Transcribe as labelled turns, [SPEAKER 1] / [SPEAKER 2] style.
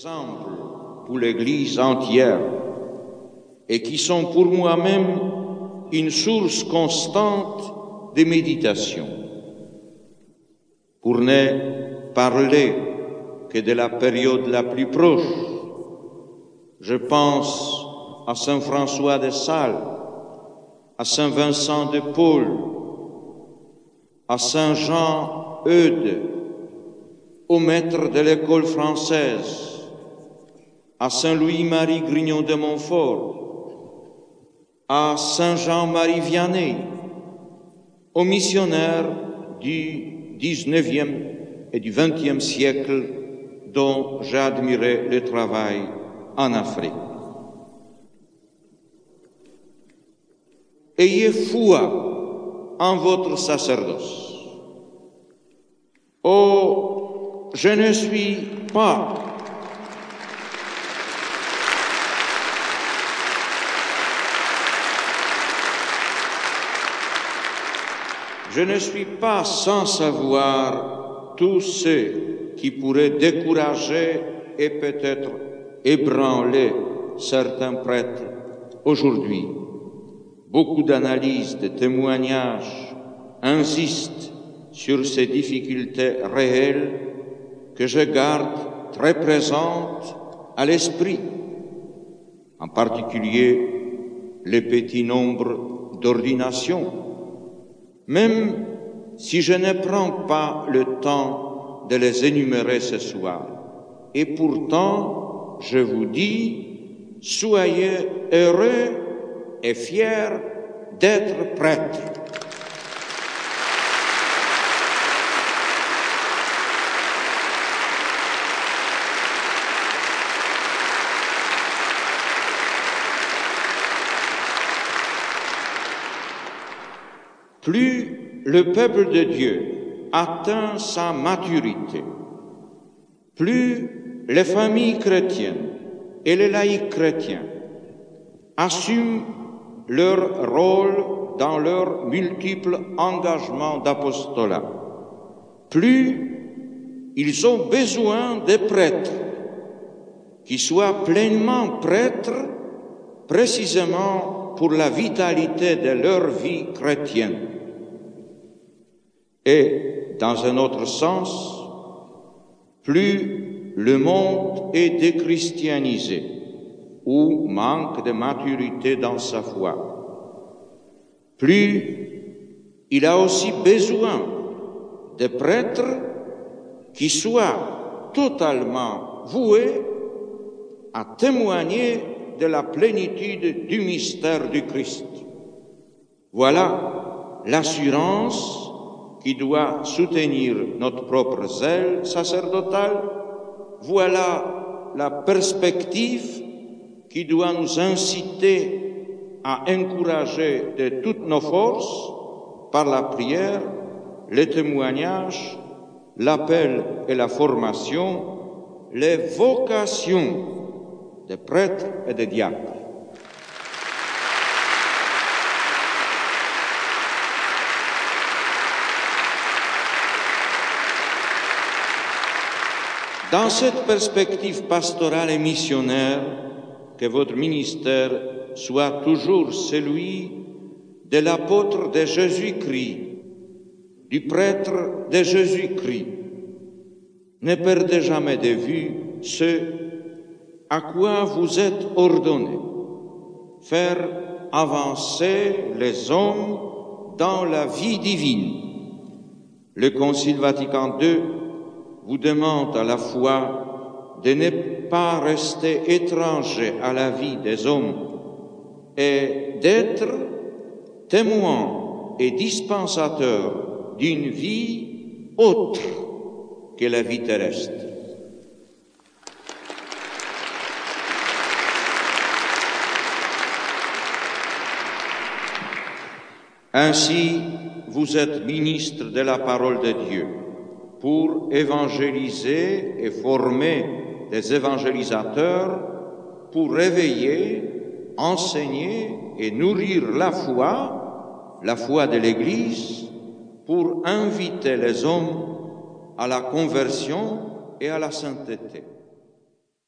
[SPEAKER 1] exemple pour l'Église entière et qui sont pour moi-même une source constante de méditation. Pour ne parler que de la période la plus proche, je pense à Saint François de Sales, à Saint Vincent de Paul, à Saint Jean Eudes, au maître de l'école française, à Saint Louis-Marie Grignon de Montfort, à Saint Jean-Marie Vianney, aux missionnaires du 19e et du 20e siècle dont admiré le travail en Afrique. Ayez foi en votre sacerdoce. Oh, je ne suis pas Je ne suis pas sans savoir tous ceux qui pourraient décourager et peut-être ébranler certains prêtres aujourd'hui. Beaucoup d'analyses, de témoignages insistent sur ces difficultés réelles que je garde très présente à l'esprit, en particulier les petits nombres d'ordinations, même si je ne prends pas le temps de les énumérer ce soir. Et pourtant, je vous dis, soyez heureux et fiers d'être prêtres. Plus le peuple de Dieu atteint sa maturité, plus les familles chrétiennes et les laïcs chrétiens assument leur rôle dans leurs multiples engagements d'apostolat, plus ils ont besoin de prêtres qui soient pleinement prêtres précisément pour la vitalité de leur vie chrétienne. Et, dans un autre sens, plus le monde est déchristianisé ou manque de maturité dans sa foi, plus il a aussi besoin de prêtres qui soient totalement voués à témoigner de la plénitude du mystère du Christ. Voilà l'assurance qui doit soutenir notre propre zèle sacerdotal, voilà la perspective qui doit nous inciter à encourager de toutes nos forces par la prière, les témoignages, l'appel et la formation, les vocations des prêtres et des diacres. Dans cette perspective pastorale et missionnaire, que votre ministère soit toujours celui de l'apôtre de Jésus-Christ, du prêtre de Jésus-Christ. Ne perdez jamais de vue ce à quoi vous êtes ordonnés, faire avancer les hommes dans la vie divine. Le Concile Vatican II vous demande à la fois de ne pas rester étranger à la vie des hommes et d'être témoin et dispensateur d'une vie autre que la vie terrestre. Ainsi, vous êtes ministre de la parole de Dieu pour évangéliser et former des évangélisateurs, pour réveiller, enseigner et nourrir la foi, la foi de l'Église, pour inviter les hommes à la conversion et à la sainteté.